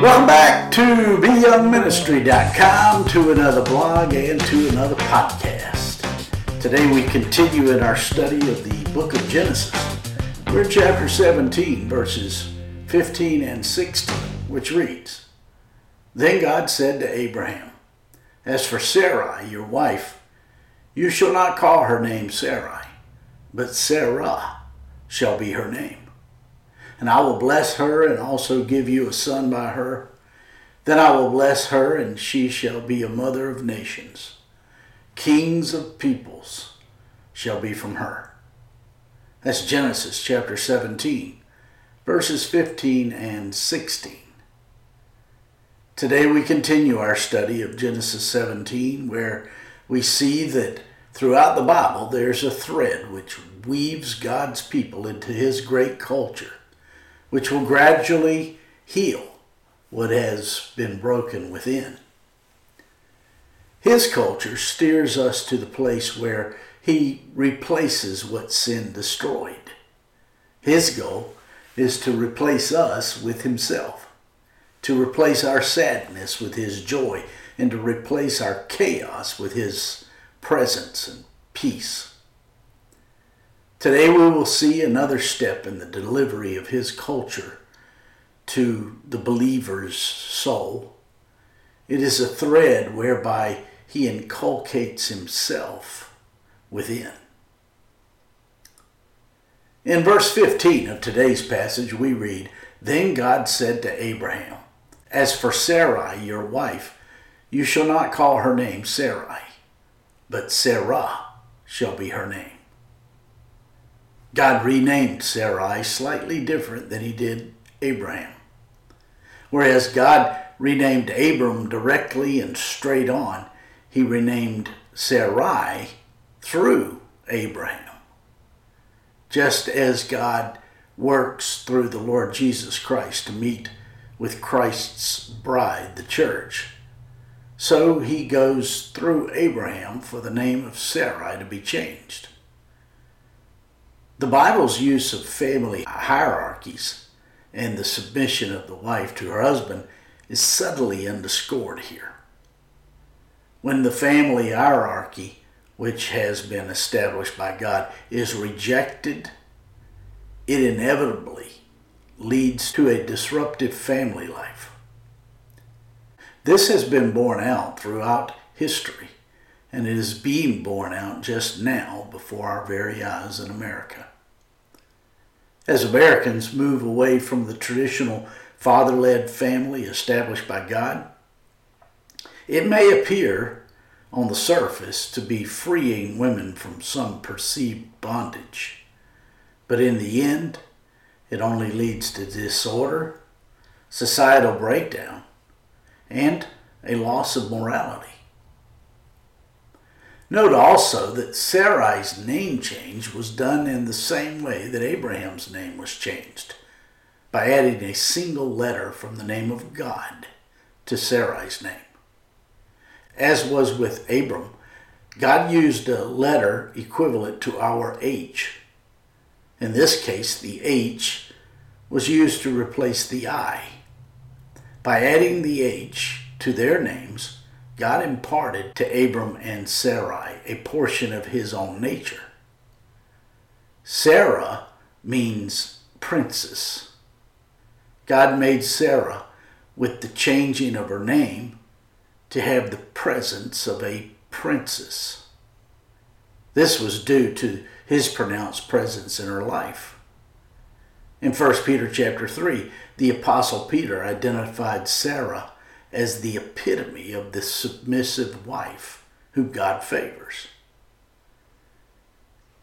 Welcome back to BYoungMinistry.com, to another blog and to another podcast. Today we continue in our study of the book of Genesis. We're in chapter 17, verses 15 and 16, which reads Then God said to Abraham, As for Sarai, your wife, you shall not call her name Sarai, but Sarah shall be her name and I will bless her and also give you a son by her. Then I will bless her, and she shall be a mother of nations. Kings of peoples shall be from her. That's Genesis chapter 17, verses 15 and 16. Today we continue our study of Genesis 17, where we see that throughout the Bible there's a thread which weaves God's people into his great culture which will gradually heal what has been broken within. His culture steers us to the place where he replaces what sin destroyed. His goal is to replace us with himself, to replace our sadness with his joy, and to replace our chaos with his presence and peace. Today we will see another step in the delivery of his culture to the believer's soul. It is a thread whereby he inculcates himself within. In verse 15 of today's passage, we read Then God said to Abraham, As for Sarai, your wife, you shall not call her name Sarai, but Sarah shall be her name. God renamed Sarai slightly different than he did Abraham. Whereas God renamed Abram directly and straight on, he renamed Sarai through Abraham. Just as God works through the Lord Jesus Christ to meet with Christ's bride, the church, so he goes through Abraham for the name of Sarai to be changed. The Bible's use of family hierarchies and the submission of the wife to her husband is subtly underscored here. When the family hierarchy, which has been established by God, is rejected, it inevitably leads to a disruptive family life. This has been borne out throughout history, and it is being borne out just now before our very eyes in America as Americans move away from the traditional father led family established by God, it may appear on the surface to be freeing women from some perceived bondage. But in the end, it only leads to disorder, societal breakdown, and a loss of morality. Note also that Sarai's name change was done in the same way that Abraham's name was changed, by adding a single letter from the name of God to Sarai's name. As was with Abram, God used a letter equivalent to our H. In this case, the H was used to replace the I. By adding the H to their names, God imparted to Abram and Sarai a portion of his own nature. Sarah means princess. God made Sarah, with the changing of her name, to have the presence of a princess. This was due to his pronounced presence in her life. In 1 Peter chapter 3, the apostle Peter identified Sarah as the epitome of the submissive wife who God favors.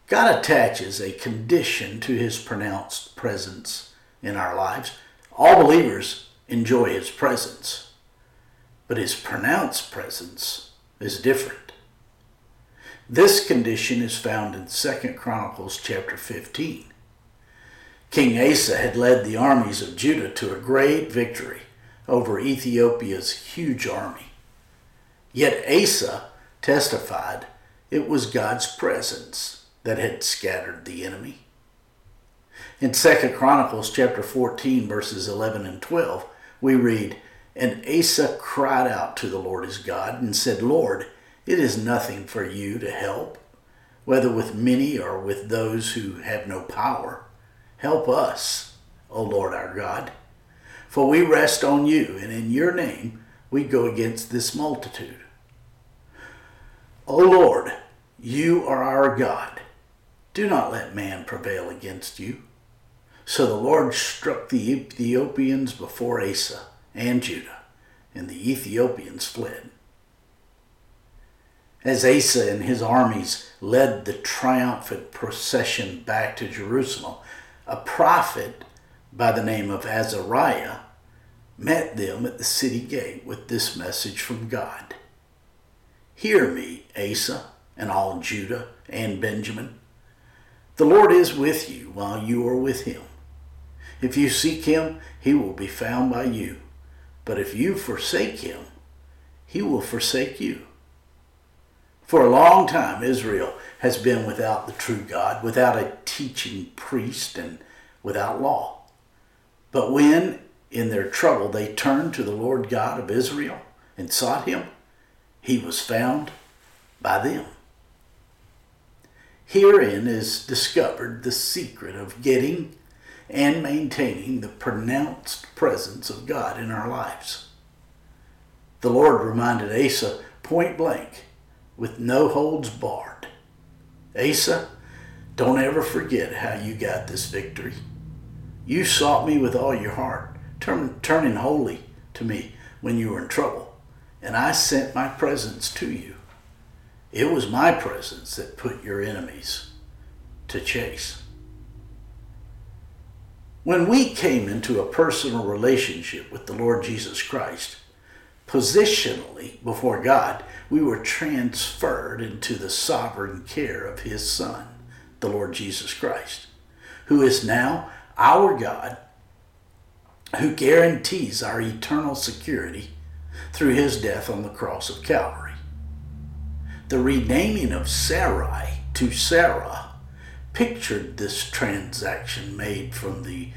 God attaches a condition to his pronounced presence in our lives. All believers enjoy his presence, but his pronounced presence is different. This condition is found in 2 Chronicles chapter 15. King Asa had led the armies of Judah to a great victory over Ethiopia's huge army. Yet Asa testified it was God's presence that had scattered the enemy. In 2 Chronicles chapter 14 verses 11 and 12, we read, And Asa cried out to the Lord his God and said, Lord, it is nothing for you to help, whether with many or with those who have no power. Help us, O Lord our God. For we rest on you, and in your name we go against this multitude. O Lord, you are our God. Do not let man prevail against you. So the Lord struck the Ethiopians before Asa and Judah, and the Ethiopians fled. As Asa and his armies led the triumphant procession back to Jerusalem, a prophet by the name of Azariah met them at the city gate with this message from God Hear me, Asa, and all Judah and Benjamin. The Lord is with you while you are with him. If you seek him, he will be found by you. But if you forsake him, he will forsake you. For a long time, Israel has been without the true God, without a teaching priest, and without law. But when, in their trouble, they turned to the Lord God of Israel and sought him, he was found by them. Herein is discovered the secret of getting and maintaining the pronounced presence of God in our lives. The Lord reminded Asa point blank, with no holds barred Asa, don't ever forget how you got this victory. You sought me with all your heart, turn, turning wholly to me when you were in trouble, and I sent my presence to you. It was my presence that put your enemies to chase. When we came into a personal relationship with the Lord Jesus Christ, positionally before God, we were transferred into the sovereign care of His Son, the Lord Jesus Christ, who is now our God, who guarantees our eternal security through His death on the cross of Calvary. The renaming of Sarai to Sarah pictured this transaction made from the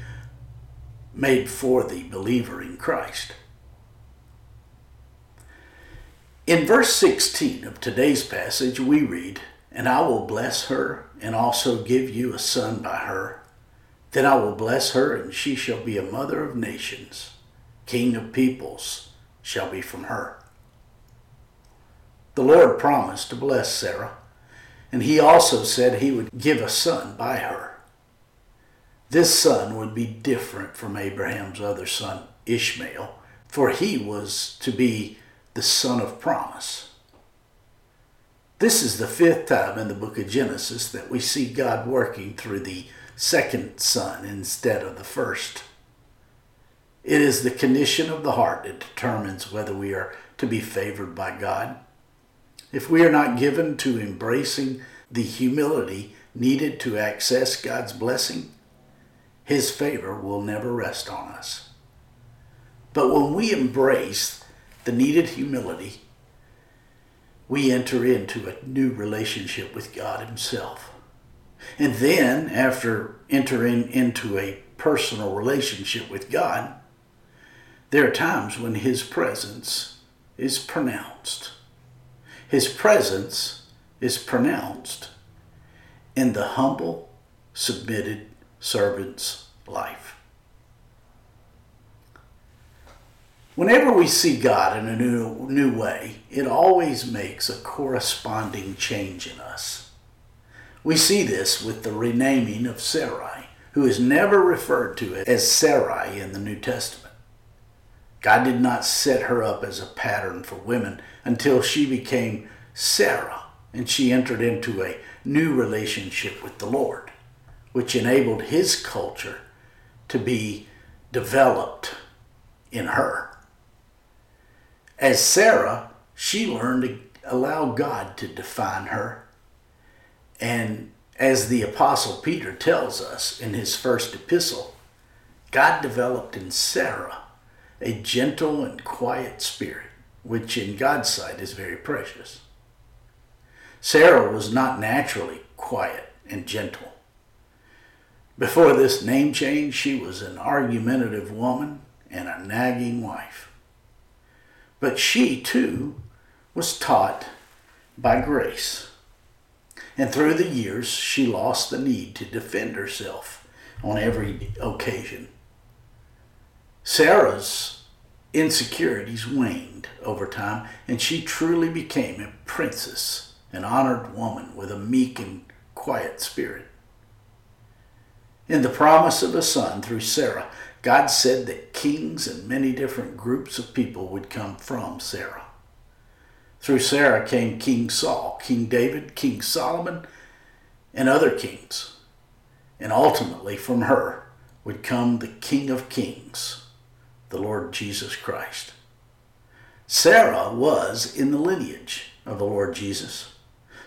made for the believer in Christ. In verse 16 of today's passage, we read, And I will bless her, and also give you a son by her. Then I will bless her, and she shall be a mother of nations. King of peoples shall be from her. The Lord promised to bless Sarah and he also said he would give a son by her. This son would be different from Abraham's other son, Ishmael, for he was to be the son of promise. This is the fifth time in the book of Genesis that we see God working through the second son instead of the first. It is the condition of the heart that determines whether we are to be favored by God if we are not given to embracing the humility needed to access God's blessing, His favor will never rest on us. But when we embrace the needed humility, we enter into a new relationship with God Himself. And then, after entering into a personal relationship with God, there are times when His presence is pronounced. His presence is pronounced in the humble, submitted servant's life. Whenever we see God in a new, new way, it always makes a corresponding change in us. We see this with the renaming of Sarai, who is never referred to as Sarai in the New Testament. God did not set her up as a pattern for women until she became Sarah and she entered into a new relationship with the Lord, which enabled his culture to be developed in her. As Sarah, she learned to allow God to define her. And as the Apostle Peter tells us in his first epistle, God developed in Sarah a gentle and quiet spirit, which in God's sight is very precious. Sarah was not naturally quiet and gentle. Before this name change, she was an argumentative woman and a nagging wife. But she, too, was taught by grace. And through the years, she lost the need to defend herself on every occasion. Sarah's insecurities waned over time, and she truly became a princess, an honored woman with a meek and quiet spirit. In the promise of a son through Sarah, God said that kings and many different groups of people would come from Sarah. Through Sarah came King Saul, King David, King Solomon, and other kings. And ultimately, from her would come the King of Kings, the Lord Jesus Christ. Sarah was in the lineage of the Lord Jesus,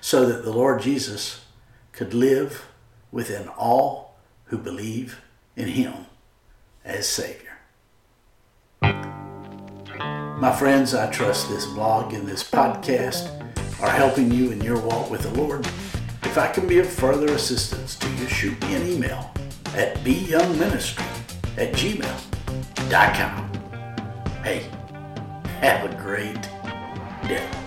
so that the Lord Jesus could live within all who believe in him as Savior. My friends, I trust this blog and this podcast are helping you in your walk with the Lord. If I can be of further assistance to you, shoot me an email at byoungministry at gmail.com. Hey, have a great day.